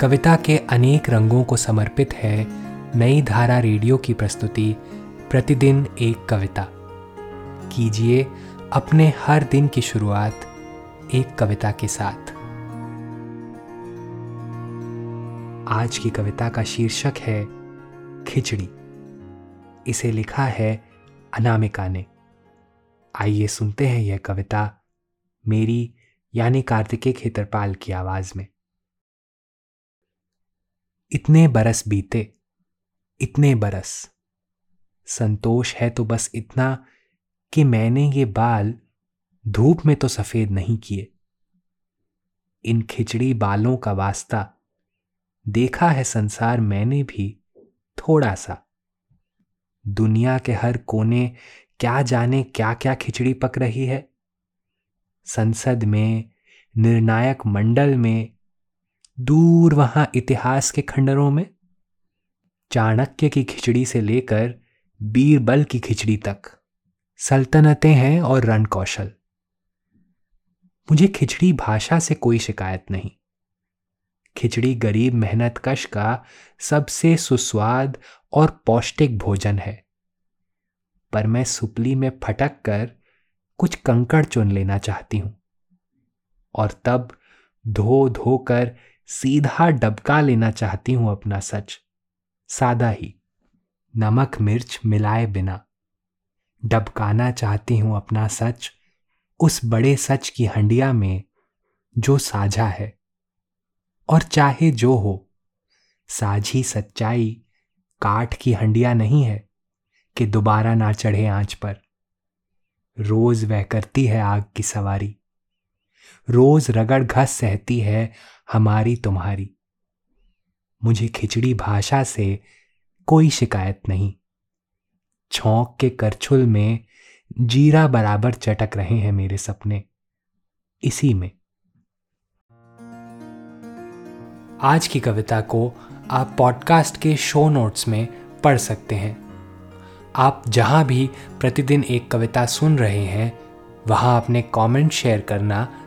कविता के अनेक रंगों को समर्पित है नई धारा रेडियो की प्रस्तुति, प्रतिदिन एक कविता। कीजिए अपने हर दिन की शुरुआत एक कविता के साथ। आज की कविता का शीर्षक है, खिचड़ी। इसे लिखा है अनामिका ने। आइए सुनते हैं यह कविता मेरी यानी कार्तिकेय खेतरपाल की आवाज़ में। इतने बरस बीते, इतने बरस। संतोष है तो बस इतना कि मैंने ये बाल धूप में तो सफ़ेद नहीं किए। इन खिचड़ी बालों का वास्ता देखा है संसार मैंने भी थोड़ा सा। दुनिया के हर कोने क्या जाने क्या क्या खिचड़ी पक रही है। संसद में, निर्णायक मंडल में दूर वहाँ इतिहास के खंडरों में, चाणक्य की खिचड़ी से लेकर बीरबल की खिचड़ी तक सल्तनतें हैं और रण कौशल मुझे खिचड़ी भाषा से कोई शिकायत नहीं। खिचड़ी गरीब मेहनत कश का सबसे सुस्वाद और पौष्टिक भोजन है। पर मैं सुपली में फटक कर कुछ कंकड़ चुन लेना चाहती हूँ और तब धो धो कर सीधा डबका लेना चाहती हूँ अपना सच। सादा ही, नमक मिर्च मिलाए बिना। डबकाना चाहती हूँ अपना सच, उस बड़े सच की हंडिया में जो साझा है। और चाहे जो हो, साझी सच्चाई काठ की हंडिया नहीं है कि दोबारा ना चढ़े आँच पर। रोज वह करती है आग की सवारी। रोज रगड़ घस सहती है हमारी तुम्हारी। मुझे खिचड़ी भाषा से कोई शिकायत नहीं। छौंक के करछुल में जीरा बराबर चटक रहे हैं मेरे सपने। इसी में। आज की कविता को आप पॉडकास्ट के शो नोट्स में पढ़ सकते हैं। आप जहाँ भी प्रतिदिन एक कविता सुन रहे हैं, वहाँ अपने कमेंट शेयर करना